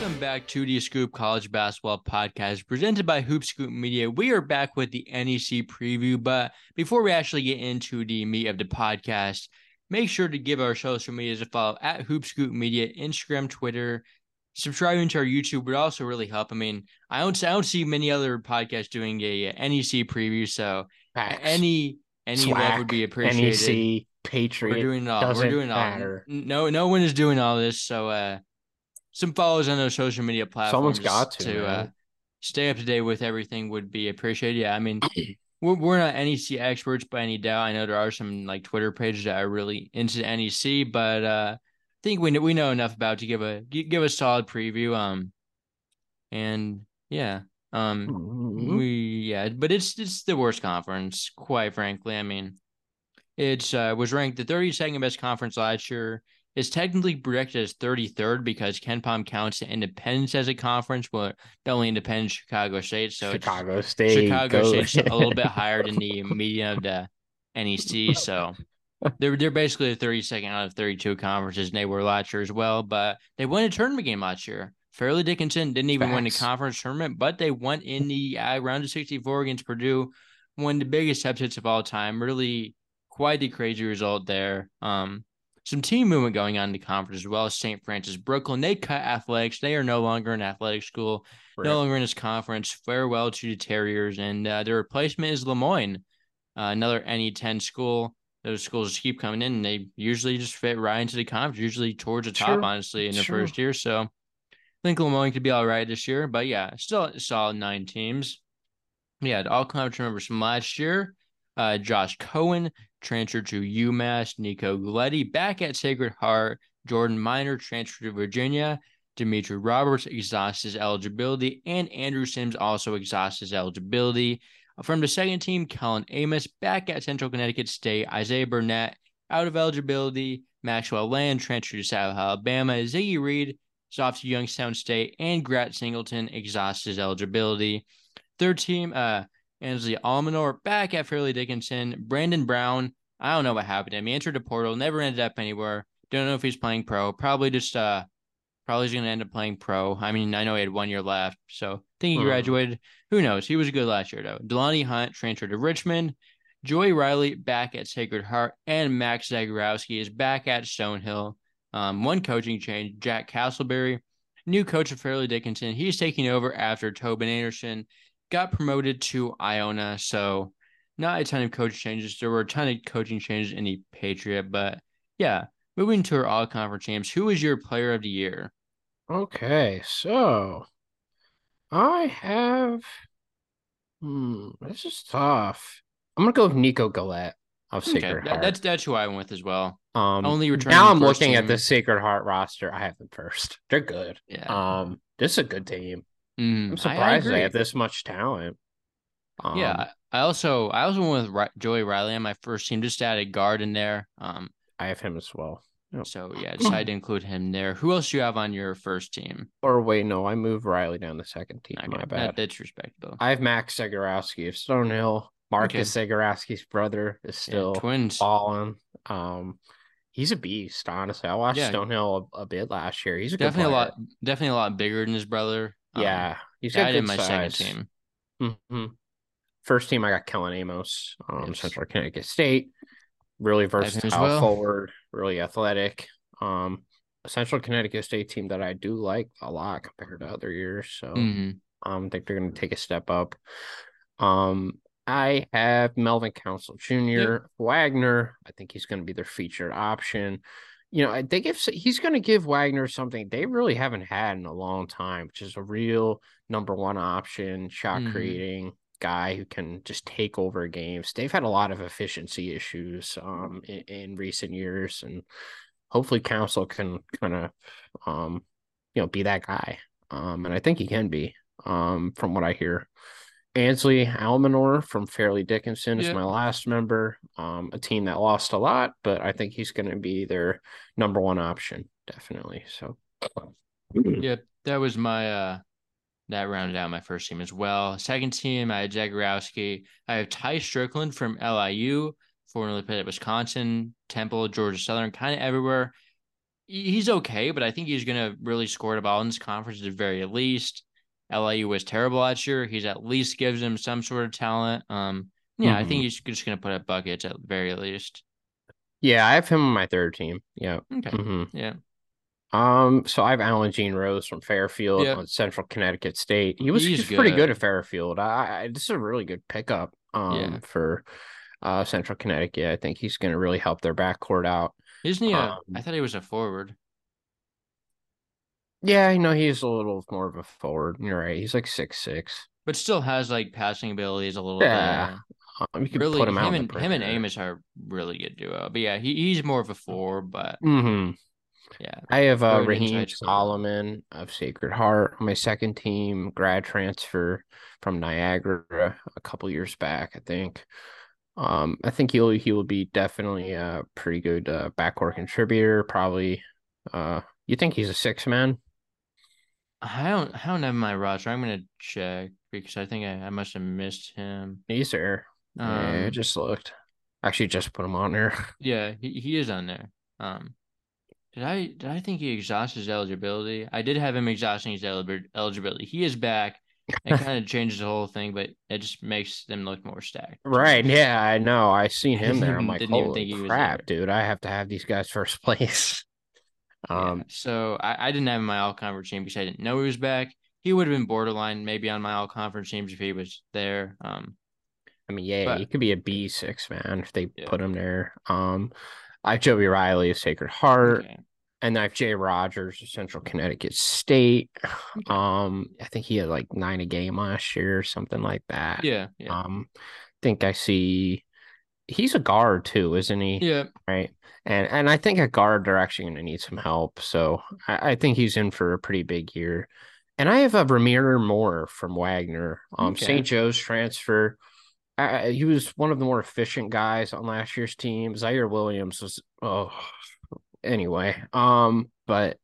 Welcome back to the Scoop College Basketball Podcast presented by Hoop Scoop Media. We are back with the NEC preview, but before we actually get into the meat of the podcast, make sure to give our social medias a follow at Hoop Scoop Media, Instagram, Twitter. Subscribing to our YouTube would also really help. I mean, I don't, I don't see many other podcasts doing a, NEC preview, so Facts. any any love would be appreciated. NEC, Patriot. We're doing it all. doesn't We're doing it all. matter. No, no one is doing all this. So, uh, some follows on those social media platforms. Someone's got to, uh, stay up to date with everything would be appreciated. Yeah, I mean, we're we're not NEC experts by any doubt. I know there are some like Twitter pages that are really into NEC, but uh, I think we know, we know enough about to give a give a solid preview. Um, and yeah, um, Mhm. we yeah, but it's it's the worst conference, quite frankly. I mean, it's uh was ranked the 32nd best conference last year. It's technically projected as 33rd because KenPom counts the Independence as a conference, but the only independent is Chicago State. So Chicago State. Chicago go- State's a little bit higher than the median of the NEC. So they're they're basically the 32nd out of 32 conferences, and they were last year as well. But they won a tournament game last year. Fairleigh Dickinson didn't even win the Facts. conference tournament, but they won in the uh, round of 64 against Purdue, one of the biggest upsets of all time. Really, quite the crazy result there. Um, some team movement going on in the conference as well. as St. Francis Brooklyn, they cut athletics. They are no longer an athletic school no longer in this conference. Farewell to the Terriers, and uh, their replacement is Le Moyne, uh, another NE10 school. Those schools just keep coming in, and they usually just fit right into the conference, usually towards the top, honestly, in True. first year. So I think Le Moyne could be all right this year, but yeah, still a solid nine teams. Yeah, all conference members from last year. Uh, Josh Cohen transferred to UMass. Nico Galette back at Sacred Heart. Jordan Minor transferred to Virginia. Dimitri Roberts exhausts his eligibility, and Andrew Sims also exhausts his eligibility. From the second team, Kellen Amos back at Central Connecticut State. Isaiah Burnett out of eligibility. Maxwell Land transferred to South Alabama. Ziggy Reed is off to Youngstown State, and Grant Singleton exhausts his eligibility. Third team, uh, Ansley Almanor back at Fairleigh Dickinson. Brandon Brown, I don't know what happened to him. He entered the portal, never ended up anywhere. Don't know if he's playing pro. Probably just uh probably he's gonna end up playing pro. I mean, I know he had one year left, so I think he Hmm. graduated. Who knows? He was good last year though. DeLonnie Hunt transferred to Richmond. Joey Riley back at Sacred Heart, and Max Zegarowski is back at Stonehill. Um, one coaching change, Jack Castleberry, new coach of Fairleigh Dickinson. He's taking over after Tobin Anderson got promoted to Iona. So not a ton of coach changes. There were a ton of coaching changes in the Patriot, but yeah, moving to our all conference games. Who is your player of the year? Okay, so I have. Hmm, this is tough. I'm gonna go with Nico Galette of Sacred that- Heart. that's that's who I went with as well. um only returning now I'm looking at the Sacred Heart roster. I have them first. They're good. Yeah, Um, this is a good team. Mm, I'm surprised they have this much talent. Um, yeah, I also I also went with Joey Riley on my first team. Just added guard in there. Um, I have him as well. Yep. so yeah, decided to include him there. Who else do you have on your first team? Or wait, no, I moved Riley down the second team. Okay, My that- bad. that's respectable. I have Max Zegarowski of Stonehill. Marcus Zegarowski's brother is Yeah, still twins. balling. Um, he's a beast. Honestly, I watched Yeah. Stonehill a, a bit last year. He's a good Definitely a lot. Definitely a lot bigger than his brother. Um, Yeah, he's I got good in my size. second team. hmm First team, I got Kellen Amos, um, Yes. Central Connecticut State. Really versatile well. forward, really athletic. Um, a Central Connecticut State team that I do like a lot compared to other years. So, hmm um, I think they're going to take a step up. Um, I have Melvin Council Jr. Wagner. I think he's going to be their featured option. You know, I think if he's going to give Wagner something they really haven't had in a long time, which is a real number one option, shot Mhm. creating guy who can just take over games. They've had a lot of efficiency issues um in, in recent years, and hopefully Council can kind of um you know be that guy. Um, and I think he can be um from what I hear. Ansley Almanor from Fairleigh Dickinson is Yeah. my last member. Um, a team that lost a lot, but I think he's going to be their number one option, definitely. So, Yeah, that was my uh that rounded out my first team as well. Second team, I had Zegarowski. I have Tai Strickland from LIU, formerly played at Wisconsin, Temple, Georgia Southern, kind of everywhere. he's okay, but I think he's going to really score the ball in this conference at the very least. LIU was terrible last year. He's at least gives him some sort of talent. Um, yeah, mm-hmm. I think mm-hmm. he's just going to put up buckets at the very least. Yeah, I have him on my third team. Yeah. Okay. Mm-hmm. Yeah. Um, so I have Allan Jeanne-Rose from Fairfield on Central Connecticut State. He was, he's, pretty good at Fairfield. I, I, this is a really good pickup um yeah. for uh Central Connecticut. I think he's going to really help their backcourt out. Isn't he? A, um, I thought he was a forward. Yeah, you know he's a little more of a forward. You're right. He's like six six, but still has like passing abilities a little. Yeah, bit. Um, you could really, put him, him and him and Amos are really good duo. But yeah, he, he's more of a four. But mm-hmm. yeah, I have uh, Raheem Solomon of Sacred Heart on my second team, grad transfer from Niagara a couple years back, I think. Um, I think he'll he will be definitely a pretty good uh, backcourt contributor. Probably, uh, you think he's a six man? I don't I don't have my roster. I'm gonna check because I think I, I must have missed him. He's there. Um, yeah, I just looked. Actually, just put him on there. Yeah, he, he is on there. Um, did I did I think he exhausted his eligibility? I did have him exhausting his eligibility. He is back. It kind of changes the whole thing, but it just makes them look more stacked. Right? Yeah, I know. I seen him there. I'm like, holy crap, dude! I have to have these guys first place. Um, yeah. so I, I didn't have my all conference team because I didn't know he was back. He would have been borderline maybe on my all conference teams if he was there. Um, I mean, yeah, but, he could be a B six man if they yeah. put him there. Um, I have Joey Riley of Sacred Heart. Okay. And I have Jay Rogers of Central Connecticut State. Okay. Um, I think he had like nine a game last year or something like that. Yeah, yeah. Um, I think I see he's a guard too, isn't he? Yeah. Right. And and I think at guard they're actually going to need some help. So I, I, think he's in for a pretty big year. And I have a Rahmir Moore from Wagner, um, okay. St. Joe's transfer. I, he was one of the more efficient guys on last year's team. Zaire Williams was oh anyway. Um, but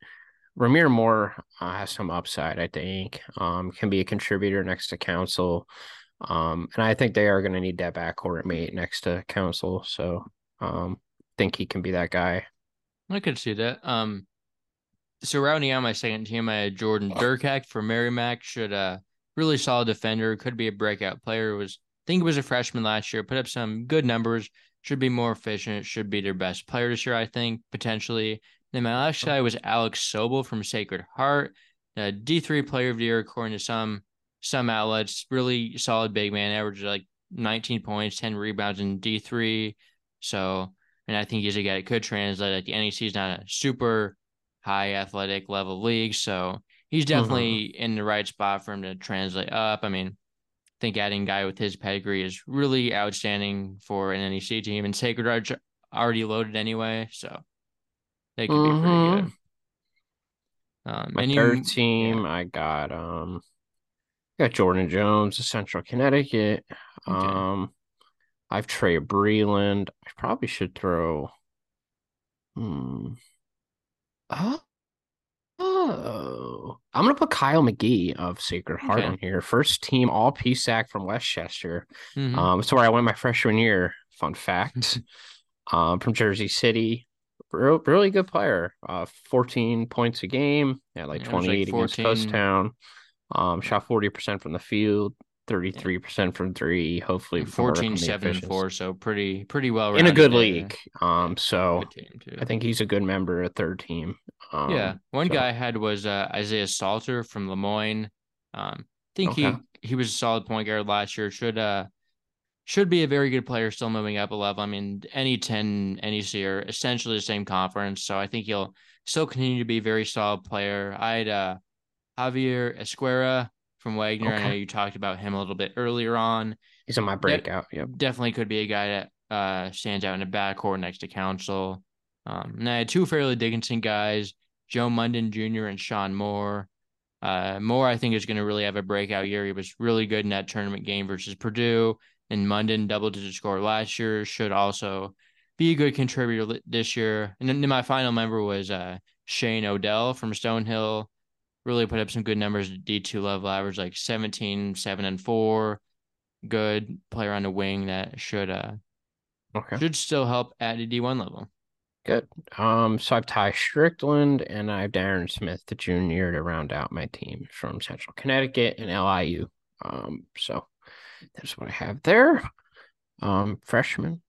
Rahmir Moore uh, has some upside, I think. Um, can be a contributor next to Council. Um, and I think they are going to need that backcourt mate next to Council. So, um, think he can be that guy. I could see that. Um, so rounding out my second team, I had Jordan Derkack for Merrimack. Should uh really solid defender, could be a breakout player. Was I think he was a freshman last year, put up some good numbers. Should be more efficient. Should be their best player this year, I think potentially. Then my last guy was Alex Sobel from Sacred Heart, the D three player of the year according to some some outlets. Really solid big man, average like 19 points, 10 rebounds in D3. So, and I think he's a guy that could translate. Like the NEC is not a super high athletic level league. So he's mm-hmm. definitely mm-hmm. in the right spot for him to translate up. I mean, I think adding a guy with his pedigree is really outstanding for an NEC team. And Sacred Heart already loaded anyway. So they could mm-hmm. be pretty mm-hmm. good. Um, My third you, team, yeah. I got um got Jordan Jones of Central Connecticut. Okay. Um, I've Trey Breland. I probably should throw. Hmm. Oh, oh. I'm gonna put Kyle McGee of Sacred Heart okay. on here. First team All PSAC from West Chester. Mm-hmm. Um, it's where I went my freshman year. Fun fact. um, from Jersey City. Real, really good player. Uh, 14 points a game. Yeah, like yeah, 28 like against Kutztown. Um, shot 40% from the field, 33% from three, hopefully 14, 7, 4. So pretty, pretty well in a good there. league. Um, so I think he's a good member of third team. Um, yeah. One so. guy I had was uh, Isaiah Salter from Le Moyne. Um, I think okay. he, he was a solid point guard last year. Should, uh, should be a very good player still moving up a level. I mean, any 10 NEC are essentially the same conference. So I think he'll still continue to be a very solid player. I'd, uh, Javier Ezquerra from Wagner. Okay. I know you talked about him a little bit earlier on. He's on my breakout. De- yep. Definitely could be a guy that uh, stands out in the backcourt next to Council. Um, and I had two Fairleigh Dickinson guys, Joe Munden Jr. and Sean Moore. Uh, Moore, I think, is going to really have a breakout year. He was really good in that tournament game versus Purdue. And Munden, double digit score last year, should also be a good contributor this year. And then my final member was uh, Shane Odell from Stonehill really put up some good numbers at D2 level average, like 17, 7, and 4. Good player on the wing that should uh okay. should still help at the D1 level. Good. Um, so I have Tai Strickland and I have Darren Smith, the junior, to round out my team from Central Connecticut and LIU. Um, so that's what I have there. Um, freshman.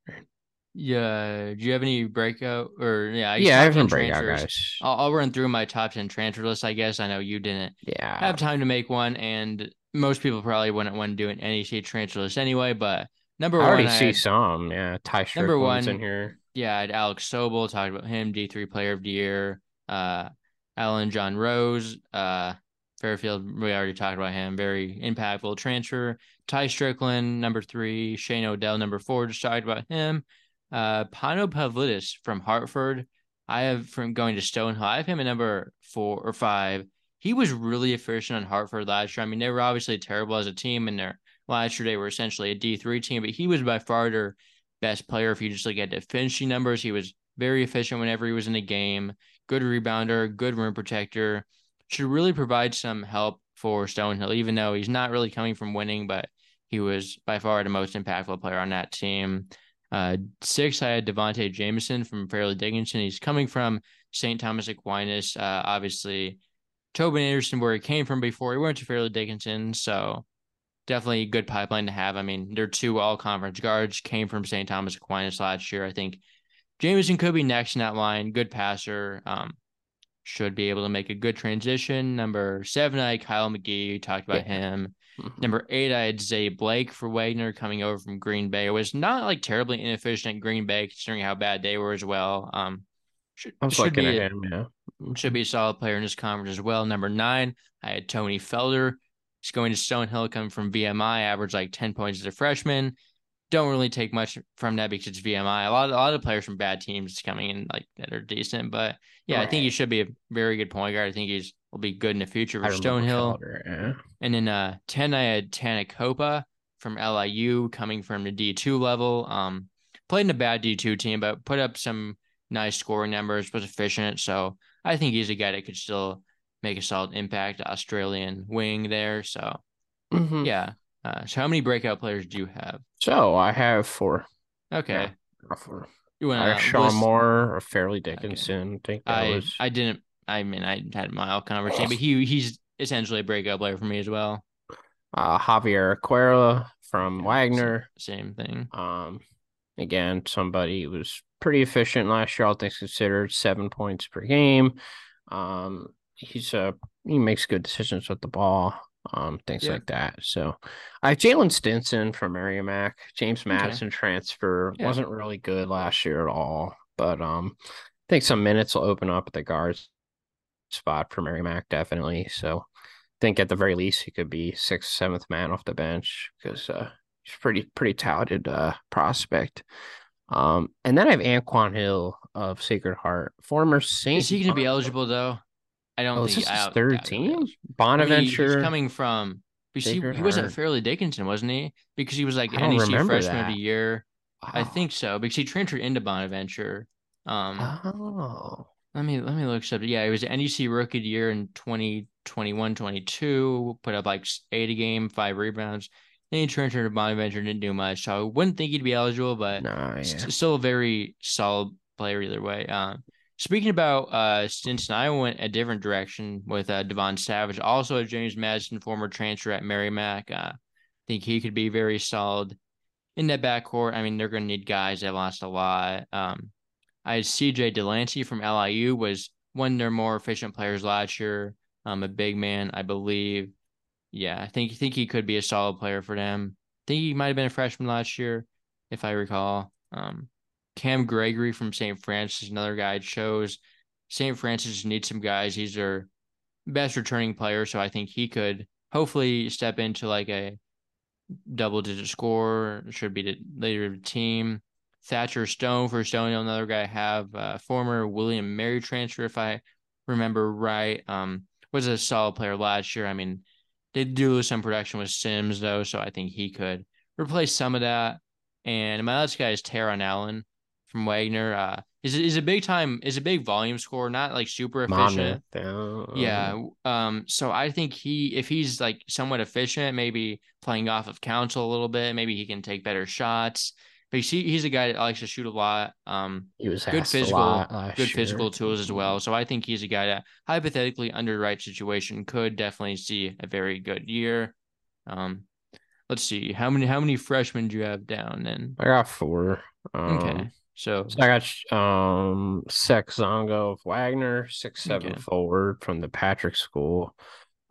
Yeah. Do you have any breakout or yeah? I Yeah, I have 10 some breakout guys. I'll, I'll run through my top 10 transfer list, I guess. I know you didn't Yeah. have time to make one, and most people probably wouldn't want to do an NEC transfer list anyway. But number one. I one, already I see had- some. Yeah. Ty Number Strickland's in here. yeah, I had Alex Sobel, talked about him, D3 player of the year. Uh, Allan Jeanne-Rose, uh, Fairfield, we already talked about him. Very impactful transfer. Tai Strickland, number three. Shane Odell, number four, just talked about him. Uh, Pano Pavlidis from Hartford. I have from going to Stonehill. I have him at number four or five. He was really efficient on Hartford last year. I mean, they were obviously terrible as a team, and their last year they were essentially a D three team, but he was by far their best player. If you just look at the finishing numbers, he was very efficient whenever he was in the game. Good rebounder, good rim protector. Should really provide some help for Stonehill, even though he's not really coming from winning, but he was by far the most impactful player on that team. Uh, six, I had Devonte Jameson from Fairleigh Dickinson. He's coming from St. Thomas Aquinas. Uh, obviously, Tobin Anderson, where he came from before, he went to Fairleigh Dickinson. So definitely a good pipeline to have. I mean, their two all conference guards came from St. Thomas Aquinas last year. I think Jameson could be next in that line. Good passer. Um, should be able to make a good transition. Number seven, I Kyle McGee. You talked about Yeah. him. Mhm. Number eight, I had Zay Blake for Wagner coming over from Green Bay. It was not like terribly inefficient at Green Bay considering how bad they were as well. Um, should, I was should looking be at him. Yeah. Mhm. should be a solid player in this conference as well. Number nine, I had Tony Felder. He's going to Stonehill, coming from VMI, averaged like 10 points as a freshman. Don't really take much from that because it's VMI. A lot, a lot of players from bad teams coming in like that are decent. But yeah, I think he should be a very good point guard. I think he's will be good in the future for Stonehill. Felder, yeah. And then uh 10, I had Tana Kopa from LIU coming from the D2 level. Um played in a bad D2 team, but put up some nice scoring numbers, was efficient. So I think he's a guy that could still make a solid impact, Australian wing there. So Mhm. yeah. Uh, so how many breakout players do you have? So I have four. Okay. Yeah, four. You I have to Sean Moore or Fairleigh Dickinson. I think that I was. I didn't I mean I had my all conversation, but he he's essentially a breakout player for me as well. uh, Javier Ezquerra from Yeah, Wagner. Same thing. Um, again, somebody who was pretty efficient last year. All things considered, seven points per game. Um, he's a he makes good decisions with the ball. Um, things Yeah. like that. So, I have Jalen Stinson from Merrimack. James Madison transfer Yeah. wasn't really good last year at all, but um, I think some minutes will open up at the guards spot for Merrimack definitely. So, I think at the very least he could be sixth, seventh man off the bench because uh, he's pretty pretty talented uh, prospect. Um, and then I have Anquan Hill of Sacred Heart, former Saint. Is he going to be eligible though? I don't Oh, is think this I his third doubt he'll be team? mean, he- Bonaventure. he's coming from because he, he was at. Fairleigh Dickinson, wasn't he? Because he was like NEC freshman of the year. I think so because he transferred into Bonaventure. Um, Oh, let me let me look up. Yeah, it was NEC rookie year in 2021, 22. Put up like eight a game, five rebounds. Then he transferred to Bonaventure, didn't do much. So I wouldn't think he'd be eligible, but nah, yeah. s- still a very solid player either way. Uh, speaking about uh, Stinson, I went a different direction with uh, Devon Savage, also a James Madison, former transfer at Merrimack. Uh, think he could be very solid in that backcourt. I mean, they're going to need guys that lost a lot. Um, I had CJ Delancey from LIU was one of their more efficient players last year. Um, a big man, I believe. Yeah, I think think he could be a solid player for them. I think he might have been a freshman last year, if I recall. Um, Cam Gregory from St. Francis, another guy shows St. Francis needs some guys. He's their best returning player, so I think he could hopefully step into like a double digit score. Should be the leader of the team. Thatcher Stone for Stone, another guy I have uh, former William Mary transfer, if I remember right. Um, was a solid player last year. I mean, they do lose some production with Sims though, so I think he could replace some of that. And my last guy is Taron Allen from Wagner. Uh, is is a big time, is a big volume scorer, not like super efficient. Yeah. Um, so I think he if he's like somewhat efficient, maybe playing off of council a little bit, maybe he can take better shots. But he, he's a guy that likes to shoot a lot. Um, He was good physical, lot good physical tools as well. So I think he's a guy that hypothetically under the right situation could definitely see a very good year. Um, let's see how many how many freshmen do you have down then? I got four. Um, Okay, so So I got um Sex Zongo of Wagner, six seven Okay. forward from the Patrick School.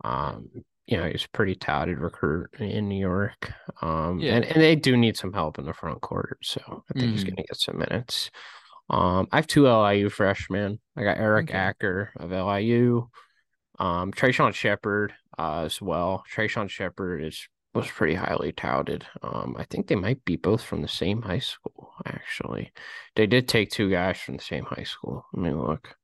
Um, you know, he's a pretty touted recruit in New York. Um, Yeah. and, and they do need some help in the front court, so I think he's Mhm. gonna get some minutes. Um, I have two LIU freshmen. I got Eric Okay. Acker of LIU, um, Trayshawn Shepard uh, as well. Trayshawn Shepard is was pretty highly touted. Um, I think they might be both from the same high school, actually. They did take two guys from the same high school. Let me look.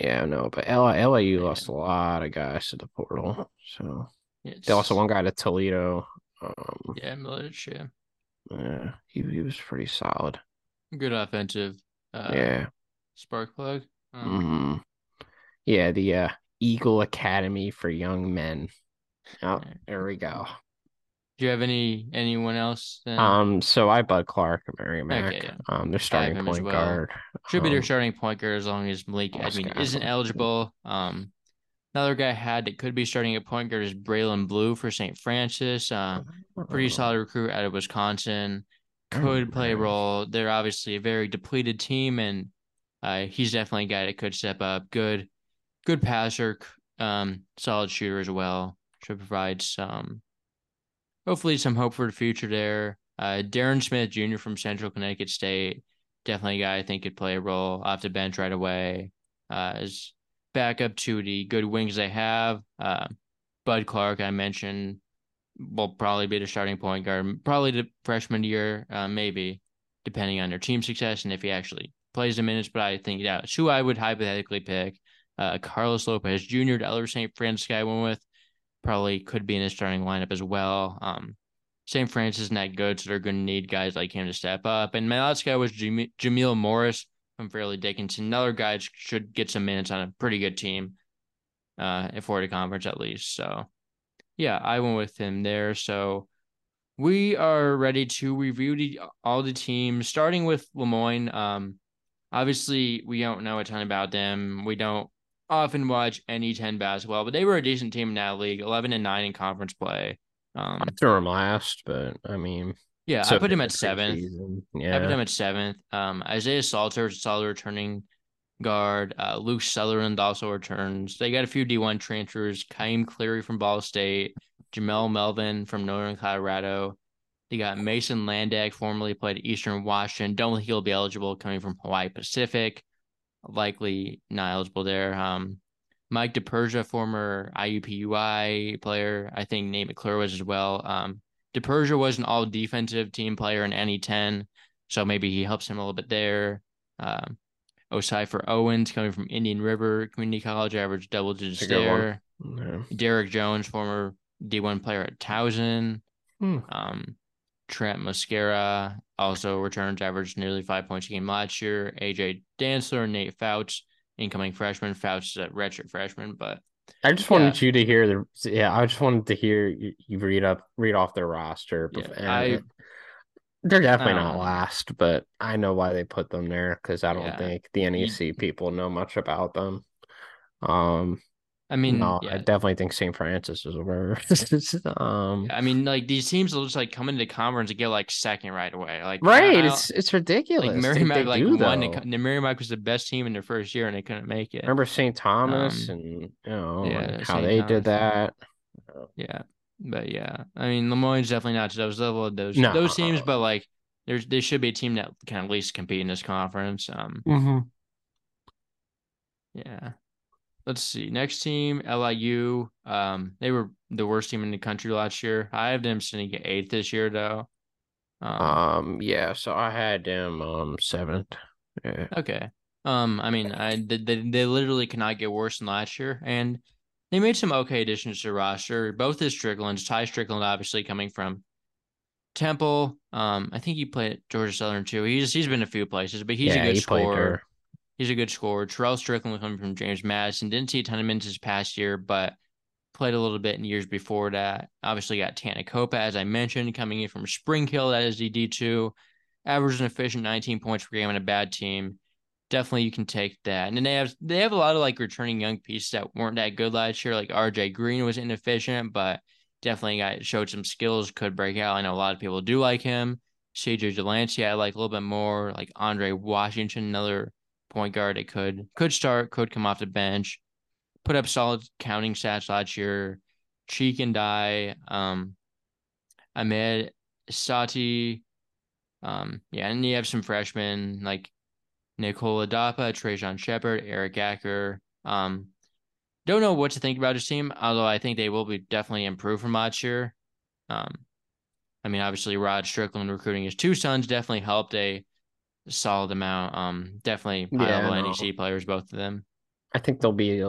Yeah, no, but L- LIU Yeah. lost a lot of guys to the portal. So they also one guy to Toledo. Um, yeah, Milich, yeah, yeah, he he was pretty solid. good offensive. Uh, yeah. spark plug. Um, Mhm. Yeah, the uh, Eagle Academy for Young Men. Oh, there we go. Do you have any anyone else? Then? Um, so I Bud Clark Merrimack. Okay, yeah. Um, they're starting point well. guard. Should be their Um, starting point guard as long as Malik Oscar isn't eligible. Um, another guy had that could be starting at point guard is Braylon Blue for St. Francis. Uh, pretty uh, solid recruit out of Wisconsin. Could play a role. They're obviously a very depleted team, and uh, he's definitely a guy that could step up. Good, good passer. Um, solid shooter as well. Should provide some, hopefully, some hope for the future there. Uh, Darren Smith Jr. from Central Connecticut State, definitely a guy I think could play a role off the bench right away. Uh, as backup to the good wings they have. Uh, Bud Clark, I mentioned, will probably be the starting point guard, probably the freshman year, uh, maybe, depending on their team success and if he actually plays the minutes. But I think that's who I would hypothetically pick. Uh, Carlos Lopez Jr. to Elder St. Francis guy I went with probably could be in the starting lineup as well. Um, St. Francis isn't that good, so they're going to need guys like him to step up. And my last guy was Jam- Jameel Morris from Fairleigh Dickinson. Another guy should get some minutes on a pretty good team uh, for the conference at least. So, yeah, I went with him there. So, we are ready to review the, all the teams, starting with Le Moyne. Um, obviously, we don't know a ton about them. We don't often watch any 10 basketball, but they were a decent team in that league, 11 and 9 in conference play. Um, I threw him last, but I mean, yeah, so I put him at seventh. Yeah. I put him at seventh. Um, Isaiah Salter, solid returning guard. Uh, Luke Sutherland also returns. They got a few D1 transfers. Kaim Cleary from Ball State, Jamel Melvin from Northern Colorado. They got Mason Landak, formerly played Eastern Washington. Don't think he'll be eligible coming from Hawaii Pacific. Likely not eligible there. Um, Mike DePersia, former IUPUI player. I think Nate McClure was as well. Um, DePersia was an all defensive team player in any 10, so maybe he helps him a little bit there. Um, Osai for Owens coming from Indian River Community College, average double digits That's a good one. there. yeah. Derek Jones, former D1 player at Towson. Hmm. Um, Trent Mascara also returns, averaged nearly five points a game last year. AJ Dantzler, Nate Fouts, incoming freshman. Fouts is a redshirt freshman, but I just Yeah. wanted you to hear the yeah. I just wanted to hear you, you read up read off their roster. Yeah, I- they're definitely not Um, last, but I know why they put them there because I don't Yeah. think the NEC people know much about them. Um, I mean, no, yeah, I definitely think St. Francis is worse. um, I mean, like these teams will just like come into the conference and get like second right away. Like right? It's it's ridiculous. like Merrimack like do, won. The, though. the Merrimack was the best team in their first year and they couldn't make it. Remember St. Thomas Um, and you know yeah, how St. they Thomas. did that. Yeah, but yeah, I mean, Le Moyne's definitely not to those level of those No. those teams, but like there's there should be a team that can at least compete in this conference. Um, Mm-hmm. yeah. Let's see. Next team, LIU. Um, they were the worst team in the country last year. I have them sitting at eighth this year, though. Um, Um, yeah. So I had them um seventh. Yeah. Okay. Um, I mean, I they, they literally cannot get worse than last year, and they made some okay additions to the roster. Both is Strickland's. Tai Strickland, obviously coming from Temple. Um, I think he played at Georgia Southern too. He's he's been a few places, but he's yeah, a good he scorer. He's a good scorer. Terrell Strickland coming from James Madison. Didn't see a ton of minutes this past year, but played a little bit in years before that. Obviously, got Tana Kopa, as I mentioned, coming in from Spring Hill. That is the D2. Average an efficient 19 points per game on a bad team. Definitely, you can take that. And they have they have a lot of like returning young pieces that weren't that good last year. Like RJ Green was inefficient, but definitely got showed some skills, could break out. I know a lot of people do like him. CJ Delancey, I like a little bit more. Like Andre Washington, another point guard It could could start, could come off the bench put up solid counting stats last year. Cheek and Die, um, Ahmed Sati, um, yeah, and you have some freshmen like Nicola Dapa, Trajan Shepard, Eric Acker. Um, don't know what to think about his team, although I think they will be definitely improved from last year. Um, I mean, obviously Rod Strickland recruiting his two sons definitely helped a solid amount. Um, definitely high yeah, level no. NEC players, both of them. I think they'll be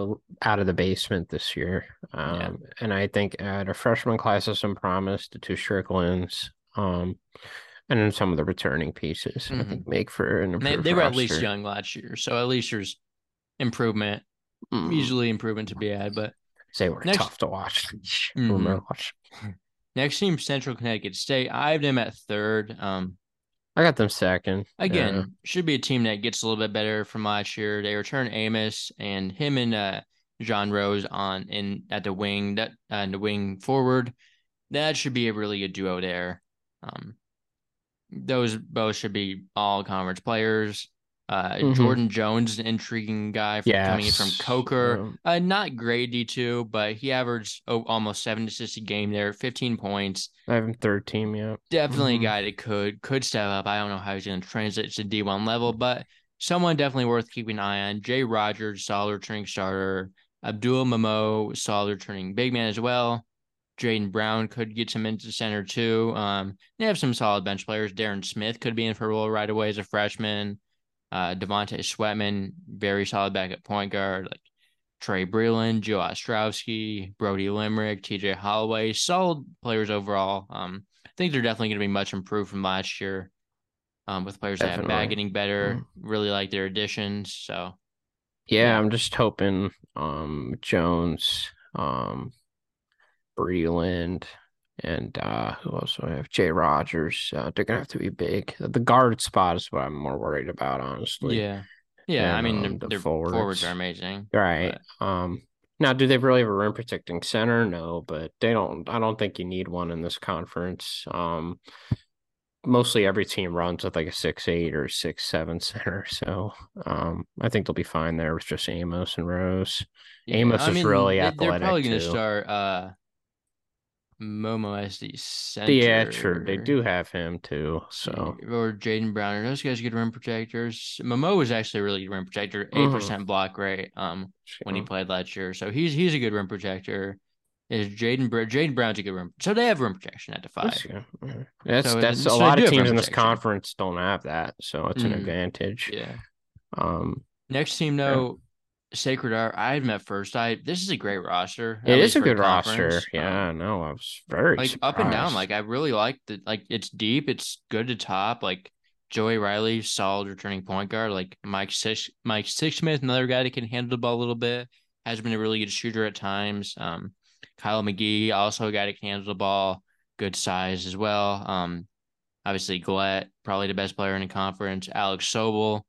out of the basement this year. Um, yeah. And I think at a freshman class of some promise, the two Stricklands, um, and then some of the returning pieces, mm-hmm. I think make for an improved They, they were at least young last year, so at least there's improvement, mm. usually improvement to be had. But they were next, tough to watch. Mm-hmm. watch. Next team, Central Connecticut State. I have them at third. Um, I got them second. Again, yeah. should be a team that gets a little bit better from last year. They return Amos and him and uh, Jeanne-Rose on in at the wing that uh, the wing forward. That should be a really good duo there. Um, those both should be all conference players. Uh, mm-hmm. Jordan Jones, is an intriguing guy from, yes. coming in from Coker. Yeah. Uh, not great D2, but he averaged oh, almost seven assists a game there, 15 points. I have him third team, yeah. Definitely mm-hmm. a guy that could could step up. I don't know how he's going to translate to D1 level, but someone definitely worth keeping an eye on. Jay Rogers, solid returning starter. Abdul Mamo, solid returning big man as well. Jaden Brown could get some into center too. Um, they have some solid bench players. Darren Smith could be in for a role right away as a freshman. Uh, Devontae Sweatman, very solid back at point guard. Like Trey Breland, Joe Ostrowski, Brody Limerick, TJ Holloway, solid players overall. Um, I think they're definitely going to be much improved from last year. Um, with players definitely. that have getting better, mm-hmm. really like their additions. So, yeah, yeah, I'm just hoping um Jones, um, Breland, and uh, who else do I have? Jay Rogers. Uh, they're gonna have to be big. The guard spot is what I'm more worried about, honestly. Yeah, yeah. I mean, um, the their forwards. forwards. are amazing. Right. But... Um. Now, do they really have a rim protecting center? No, but they don't. I don't think you need one in this conference. Um. Mostly every team runs with like a six eight or six seven center, so um, I think they'll be fine there with just Amos and Rose. Yeah, Amos I is mean, really athletic. They're probably going to start uh Momo as the center. Yeah, sure. They do have him too. So or Jaden Brown. Are Those guys good rim protectors. Momo was actually a really good rim protector. 8 percent mm-hmm. block rate. Um, when he played last year, so he's he's a good rim protector. Is Jaden Jaden Brown's a good rim? So they have rim protection at the five. That's mm-hmm. that's, so, that's so a lot of teams in this conference don't have that, so it's an mm, advantage. Yeah. Um. Next team though, Sacred Heart, I had met first, I this is a great roster. It is a good roster. Yeah, um, no, I was very like surprised. up and down. Like I really like the like it's deep, it's good to top. Like Joey Riley, solid returning point guard. Like Mike Six Mike Sixsmith, another guy that can handle the ball a little bit. Has been a really good shooter at times. Um, Kyle McGee, also a guy that can handle the ball, good size as well. Um, obviously Galette, probably the best player in the conference. Alex Sobel,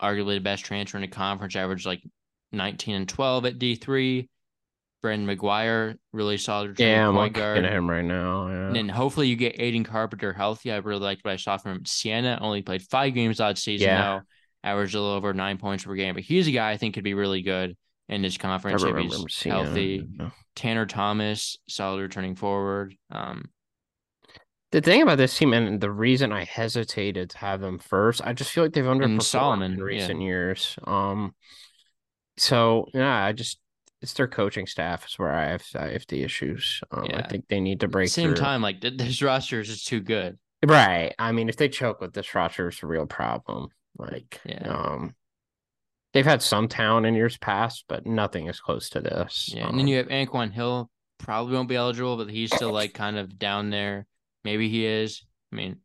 arguably the best transfer in the conference, averaged like 19 and 12 at D3. Brendan McGuire, really solid. Yeah, I'm looking at him right now. Yeah. And then hopefully you get Aiden Carpenter healthy. I really liked what I saw from him. Siena only played five games last season yeah. now, averaged a little over nine points per game. But he's a guy I think could be really good in this conference if he's healthy. Tanner Thomas, solid returning forward. Um, the thing about this team and the reason I hesitated to have them first, I just feel like they've underperformed Solomon, in recent yeah. years. Um, so yeah, I just it's their coaching staff is where I have I have the issues. Um, yeah. I think they need to break. Same through. time, like this roster is just too good. Right. I mean, if they choke with this roster, it's a real problem. Like, yeah. um, they've had some talent in years past, but nothing is close to this. Yeah, um, and then you have Anquan Hill, probably won't be eligible, but he's still like kind of down there. Maybe he is. I mean,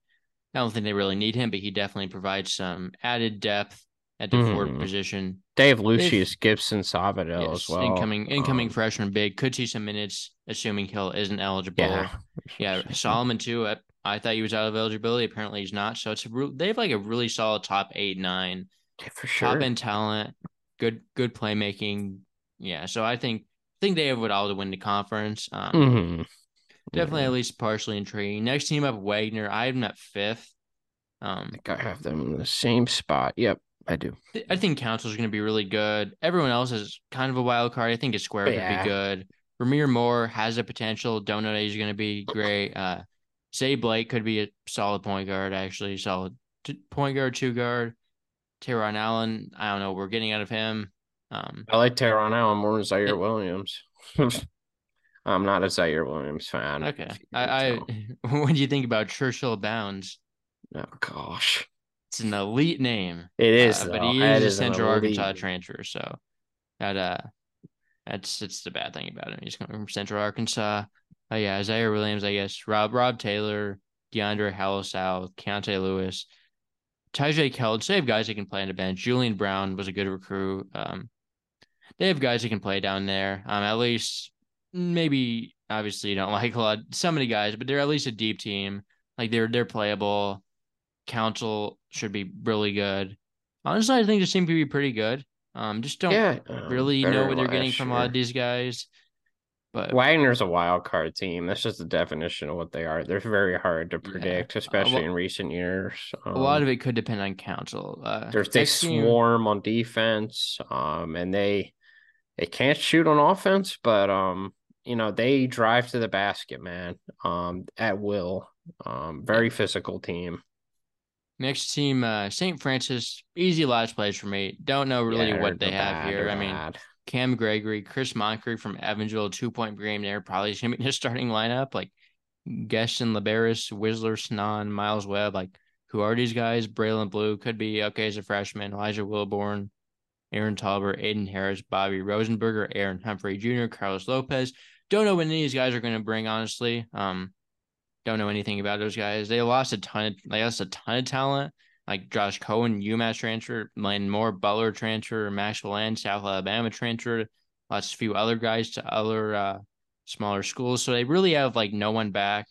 I don't think they really need him, but he definitely provides some added depth at the Mhm. forward position. They have Lucius Gibson Sabadell Yes, as well. incoming incoming Um, freshman big could see some minutes, assuming Hill isn't eligible. yeah. Yeah, Solomon too. I, I thought he was out of eligibility. Apparently, he's not. So it's a real, they have like a really solid top eight, nine, Yeah, for sure. top end talent, good good playmaking. Yeah, so I think think they have it all to win the conference. Um, Mhm. Definitely Yeah. at least partially intriguing. Next team up, Wagner. I have them at fifth. Um, I think I have them in the same spot. Yep, I do. I think Council's going to be really good. Everyone else is kind of a wild card. I think his square could Yeah. be good. Rahmir Moore has the potential. That he's going to be great. Uh, Say Blake could be a solid point guard, actually. Solid t- point guard, two guard. Teron Allen, I don't know what we're getting out of him. Um, I like Teron Allen more than Zaire Williams. I'm not a Zaire Williams fan. okay. I, I what do you think about Churchill Bounds? oh gosh, It's an elite name. it is. Uh, but he That is a is Central Arkansas elite- transfer, so that uh, that's it's the bad thing about him. He's coming from Central Arkansas. Oh yeah, Isaiah Williams, I guess. Rob Rob Taylor, DeAndre Howell South, Keontae Lewis, Tajay Keldge. They have guys that can play on the bench. Julian Brown was a good recruit. Um, they have guys that can play down there. Um, at least maybe obviously you don't like a lot so many guys, but they're at least a deep team. Like they're they're playable. Council should be really good. Honestly, I think they seem to be pretty good. Um, just don't Yeah, um, really know what they're getting last from a lot of these guys. But Wagner's a wild card team. That's just the definition of what they are. They're very hard to Yeah. predict, Uh, especially well, in recent years. a lot Um, of it could depend on Council. Uh, There's they next team- swarm on defense, um, and they they can't shoot on offense, but um, you know they drive to the basket, man, um, at will. Um, very physical team. Next team, uh, St. Francis, easy last place for me. Don't know really Yeah, what they're have bad, here. I mean, bad. Cam Gregory, Chris Moncrief from Evansville, two point game there, probably be in his starting lineup. Like Geston Liberis, Whistler Snan, Miles Webb, like who are these guys? Braylon Blue could be okay as a freshman, Elijah Wilborn, Aaron Tolbert, Aiden Harris, Bobby Rosenberger, Aaron Humphrey Jr., Carlos Lopez. Don't know of these guys are going to bring, honestly. Um, don't know anything about those guys. They lost a ton of they lost a ton of talent. Like Josh Cohen, UMass transfer, Lane Moore, Butler transfer, Maxwell Land, South Alabama transfer, lost a few other guys to other uh, smaller schools. So they really have like no one back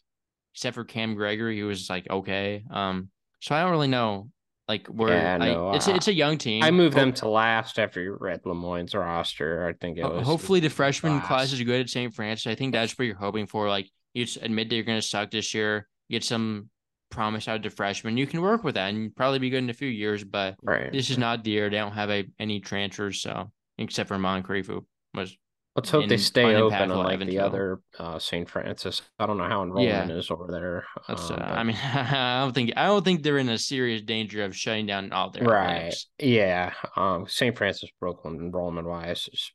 except for Cam Gregory, who was like okay. Um, so I don't really know like where Yeah, I- no, it's I- it's a young team. I moved them to last after you read Le Moyne's roster. I think it was. Hopefully, the freshman last. class is good at St. Francis. I think that's what you're hoping for. Like, you just admit that you're going to suck this year, get some promise out of the freshmen. You can work with that and probably be good in a few years. But right. this is not the year. They don't have a, any transfers, so except for Moncrief, who was Let's hope they stay open unimpactful unlike the other uh, St. Francis. I don't know how enrollment is over there. um, Uh, but- I mean, I don't think I don't think they're in a serious danger of shutting down all their right. athletics. Yeah. Um, St. Francis Brooklyn enrollment wise is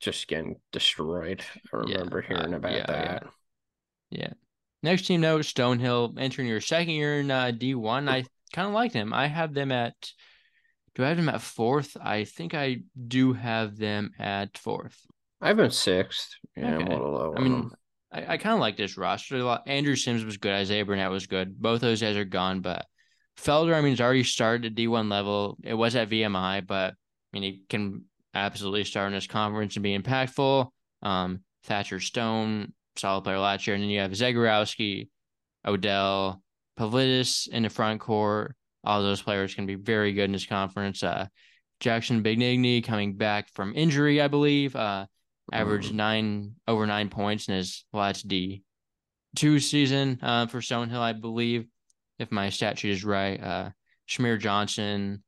just getting destroyed. I Yeah, remember hearing uh, about yeah, yeah. that. Yeah. Next team though, Stonehill entering your second year in uh, D1. I kind of like them. I have them at. Do I have them at fourth? I think I do have them at fourth. I've been sixth. Yeah, I'm a little low. I mean. I, I kind of like this roster a lot. Andrew Sims was good. Isaiah Burnett was good. Both those guys are gone, but Felder, I mean, has already started at D1 level. It was at VMI, but I mean, he can absolutely start in this conference and be impactful. Um, Thatcher Stone, solid player last year. And then you have Zegarowski, Odell, Pavlidis in the front court. All those players can be very good in this conference. Uh, Jackson Bigigny coming back from injury, I believe. Uh, averaged Mhm. nine over nine points in his last D two season uh, for Stonehill, I believe, if my stat sheet is right. Uh, Shamir Johnson,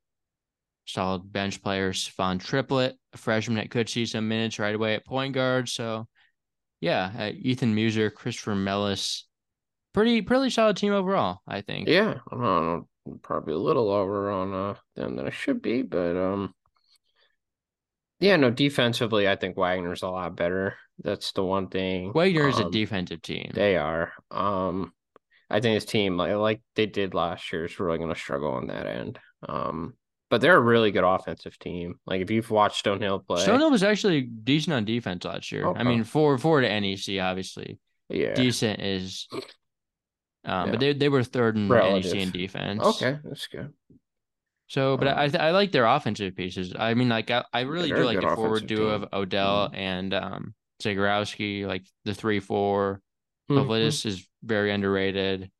solid bench player. Stephon Triplet, a freshman that could see some minutes right away at point guard. So, yeah, uh, Ethan Muser, Christopher Mellis, pretty pretty solid team overall. I think. Yeah, I don't know. Probably a little lower on uh them than I should be, but um, yeah, no. Defensively, I think Wagner's a lot better. That's the one thing. Wagner is a Um, defensive team. They are. Um, I think his team, like like they did last year, is really going to struggle on that end. Um, but they're a really good offensive team. Like if you've watched Stonehill play, Stonehill was actually decent on defense last year. I mean, four four the NEC, obviously. yeah, decent is um Yeah. but they they were third in NEC in defense. okay, that's good. So, but I Um, th- I like their offensive pieces. I mean, like I, I really do like the forward duo team. of Odell and um Zegarowski, like the three four. mhm. Pavlidis is very underrated.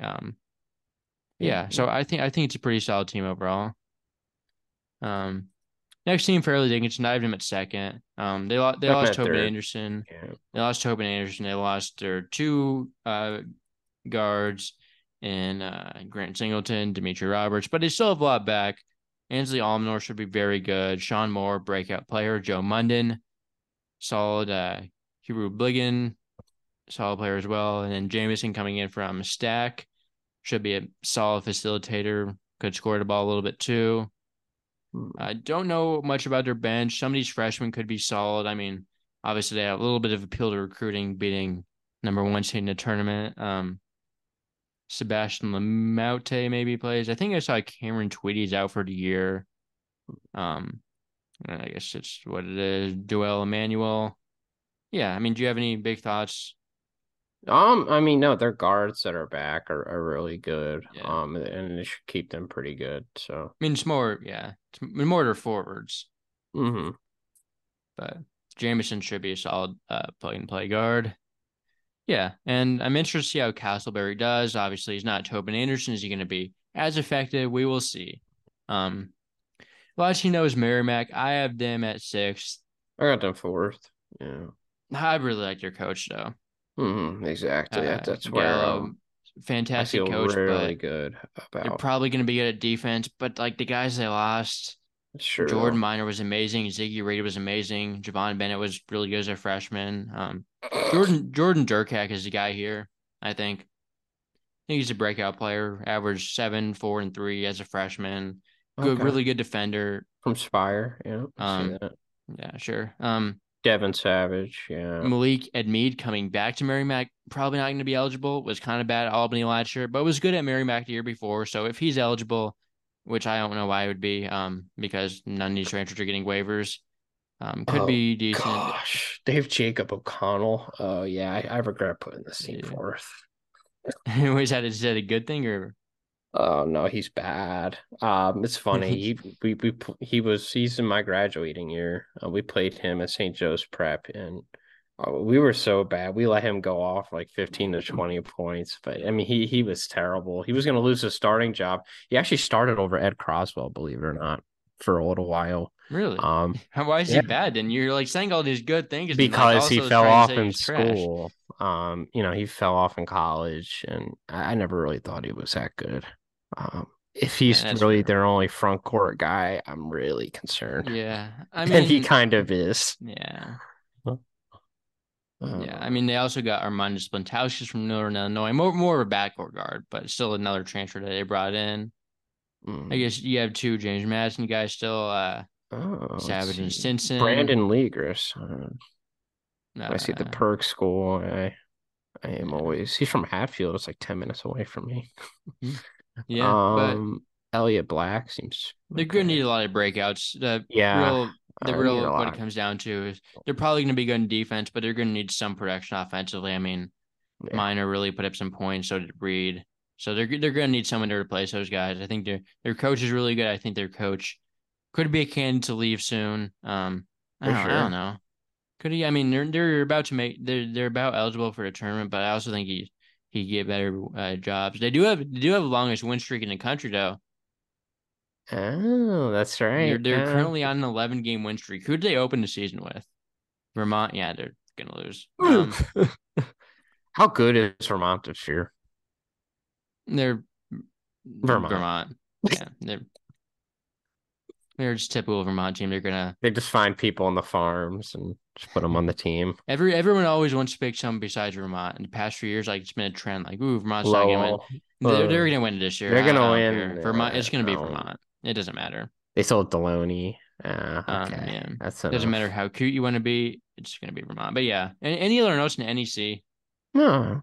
Um, yeah, so I think I think it's a pretty solid team overall. Um, next team, Fairleigh Dickinson, I have them at second. Um, they lost they lost Tobin third. Anderson. Yeah. They lost Tobin Anderson. They lost their two uh guards and uh Grant Singleton, Demetre Roberts, but they still have a lot back. Ansley Almonor should be very good. Sean Moore, breakout player. Joe Munden, solid. Uh, Heru Bligen, solid player as well. And then Jamison coming in from Stack should be a solid facilitator. Could score the ball a little bit too. I don't know much about their bench. Some of these freshmen could be solid. I mean, obviously they have a little bit of appeal to recruiting, beating number one seed in the tournament. Um, Sebastian Lamoute maybe plays. I think I saw Cameron Tweedy's out for the year. Um, I guess it's what it is. Joel Emmanuel. Yeah, I mean, do you have any big thoughts? Um, I mean, no, their guards that are back are, are really good. Yeah. Um, and it should keep them pretty good. So, I mean, it's more, yeah, it's more their forwards, hmm but Jameson should be a solid uh, play and play guard. Yeah, and I'm interested to see how Castleberry does. Obviously, he's not Tobin Anderson. Is he going to be as effective? We will see. Um, you know is Merrimack. I have them at sixth. I got them fourth. Yeah. I really like their coach though. Hmm Exactly. Uh, that's where Gallo, um, I fantastic coach, really but good they're probably going to be good at defense. But like the guys they lost, Sure. Jordan Minor was amazing. Ziggy Reed was amazing. Javon Bennett was really good as a freshman. Um, Jordan Jordan Derkack is the guy here. I think. I think he's a breakout player. Averaged seven, four, and three as a freshman. Good, Okay. really good defender. from Spire. Yeah. Um. Yeah, sure. Um, Devin Savage. Yeah. Malik Edmead coming back to Merrimack, probably not going to be eligible. Was kind of bad at Albany last year, but was good at Merrimack the year before. So if he's eligible, which I don't know why it would be, um, because none of these transfers are getting waivers, um, could Oh, be decent. Gosh, Dave Jacob O'Connell. Oh yeah, I, I regret putting this team Yeah. fourth. was that is that a good thing or? Oh no, he's bad. Um, it's funny. he we we he was he's in my graduating year. Uh, we played him at St. Joe's Prep, and uh, we were so bad. We let him go off like fifteen to twenty points. But I mean, he he was terrible. He was going to lose his starting job. He actually started over Ed Croswell, believe it or not, for a little while. Really? Um, Why is yeah. he bad? And you're like saying all these good things like, because he fell off in he's trash. school. Um, you know, he fell off in college, and I, I never really thought he was that good. Um, if he's that's really their only front court guy, I'm really concerned. Yeah, I and he kind of is. yeah, Um, yeah. I mean, they also got Armandus Blantowskis from Northern Illinois, more more of a backcourt guard, but still another transfer that they brought in. mm, I guess you have two James Madison guys still, uh, oh, Savage and. Stinson. Brandon Legris. Uh, I see the uh, Perk School. I, I am always. He's from Hatfield. It's like ten minutes away from me. yeah, but um, Elliot Black seems. they're gonna need a lot of breakouts. The Yeah, real, the uh, real, what it comes down to is they're probably gonna be good in defense, but they're gonna need some production offensively. I mean, Yeah. Minor really put up some points, so did Reed. So they're they're gonna need someone to replace those guys. I think their their coach is really good. I think their coach could be a candidate to leave soon. Um, I don't, I don't know. Could he? I mean, they're they're about to make they're they're about eligible for the tournament, but I also think he he get better uh, jobs. They do have they do have the longest win streak in the country though. Oh, that's right. They're they're currently on an eleven game win streak. Who did they open the season with? Vermont. Yeah, they're gonna lose. Um, How good is Vermont this year? they're Vermont. Vermont. Yeah, they're they're just typical Vermont team. They're gonna They just find people on the farms and just put them on the team. every everyone always wants to pick someone besides Vermont. In the past few years, like it's been a trend. Like, ooh, Vermont's not gonna win. They're, they're gonna win this year. they're gonna win. care. Vermont. It's gonna be Vermont. It doesn't matter. They sold Deloney. Uh, Um, okay. yeah. That's Doesn't matter how cute you want to be. It's gonna be Vermont. But yeah, any, any other notes in NEC? No.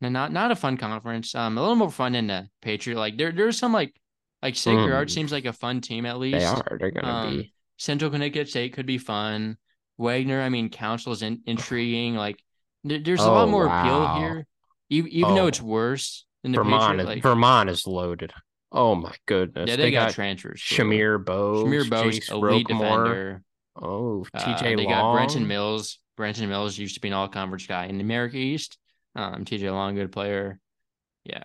No, not not a fun conference. Um, a little more fun than the Patriot. Like there there's some like like Sacred Heart Mm. seems like a fun team at least. They are. They're gonna Um, be. Central Connecticut State could be fun. Wagner, I mean, Council is in, intriguing. Like there, there's a lot Oh, more wow. appeal here, even, even though Oh. it's worse than the Vermont. Patriot. is- Like Vermont is loaded. Oh my goodness. Yeah, they, got, transfers. Shamir Bogues. Shamir Jace elite Roquemore. defender. Oh, Uh, TJ they Long. got Brenton Mills. Brenton Mills used to be an all conference guy in the America East. Um, TJ Long, good player. Yeah.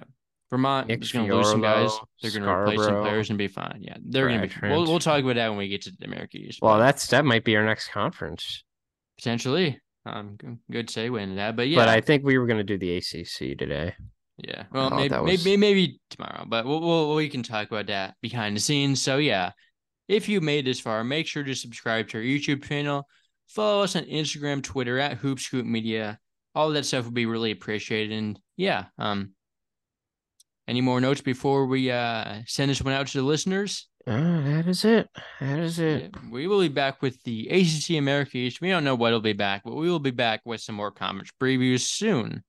Vermont Nick is going to lose some guys. They're going to replace some players and be fine. Yeah, they're going to be. We'll, we'll talk about that when we get to the America East. Well, that's that might be our next conference. potentially. Um, good segue into that, but yeah, But I think we were going to do the ACC today. Yeah. Well, maybe, was- maybe maybe tomorrow, but we'll, we'll we can talk about that behind the scenes. So yeah, if you made this far, make sure to subscribe to our YouTube channel. Follow us on Instagram, Twitter at Hoop Scoop Media. All of that stuff would be really appreciated. And yeah, um, any more notes before we uh send this one out to the listeners? Uh, that is it. That is it. Yeah, we will be back with the ACC America East. We don't know what will be back, but we will be back with some more comments previews soon.